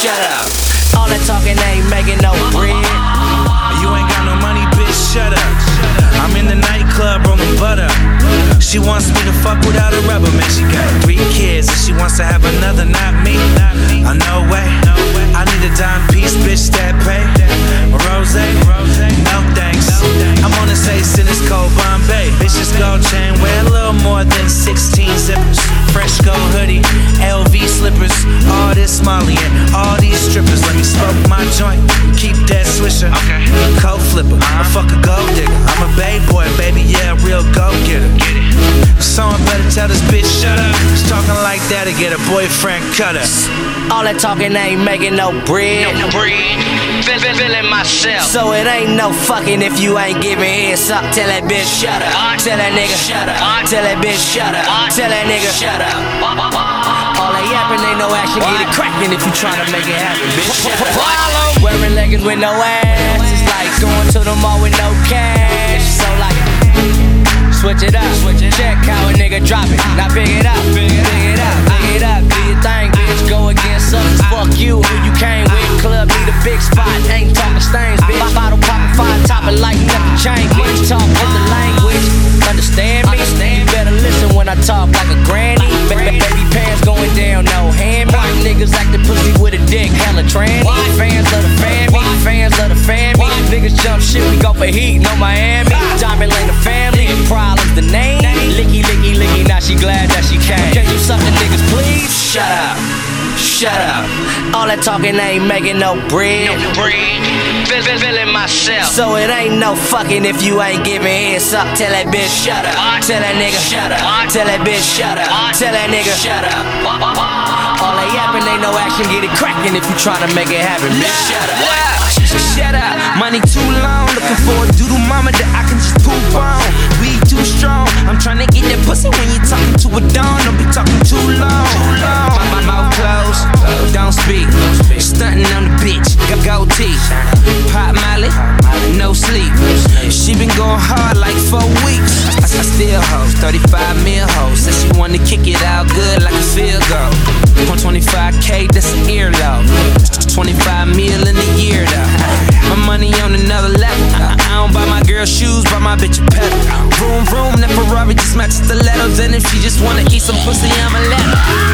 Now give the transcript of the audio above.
All that talking ain't making no bread. You ain't got no money, bitch, shut up. I'm in the nightclub rolling butter. She wants me to fuck without a rubber, man. She got three kids and she wants to have another, not me. Uh, no way. I need a dime piece, bitch, that pay. Rose, Fresh hoodie, LV slippers. All this Molly and all these strippers. Let me smoke my joint, keep that swisher. Okay. Cold flipper, I fuck a gold digger. I'm a bay boy, baby, yeah, real go getter. Get it. Someone better tell this bitch shut up. She's talking like that to get a boyfriend cut her. All that talking ain't making no bread. No breed. Feel, feel, feeling myself. So it ain't no fucking if you ain't giving heads up. Tell that bitch shut up. Tell that nigga shut up. Tell that bitch shut up. Tell that nigga shut up. All that yapping ain't no action. Get it cracking if you tryna make it happen, bitch. Shut up. Wearing leggings with no ass. It's like going to the mall with no cash. So like. Switch it up, switch it. Check how a nigga drop it. Now pick it up, pick it up, pick it up. Do your thing, bitch. Go against us. Ah. Fuck you, who you came shit, we go for heat, no Miami. Diamond Lane, the family. Problems, the name. Licky, licky, licky, now she glad that she came. Can you suck the niggas, please? Shut up. Shut up. All that talking ain't making no bread. No feel, feeling myself. So it ain't no fucking if you ain't giving heads up. Tell that bitch shut up. Tell that nigga shut up. Tell that bitch shut up. Tell that nigga shut up. All that yapping ain't no action. Get it cracking if you tryna make it happen. Bitch, shut up. Shut up, money too long. Looking for a doodle mama that I can just poop on. We too strong. I'm trying to get that pussy when you talking to a dawn. Don't be talking too long. Too long. My, mouth closed, don't speak. Stunting on the bitch, got goatee. Pop Molly, no sleep. She been going hard like four weeks. I, I still hoes, 35 And if she just wanna eat some pussy, I'ma let her.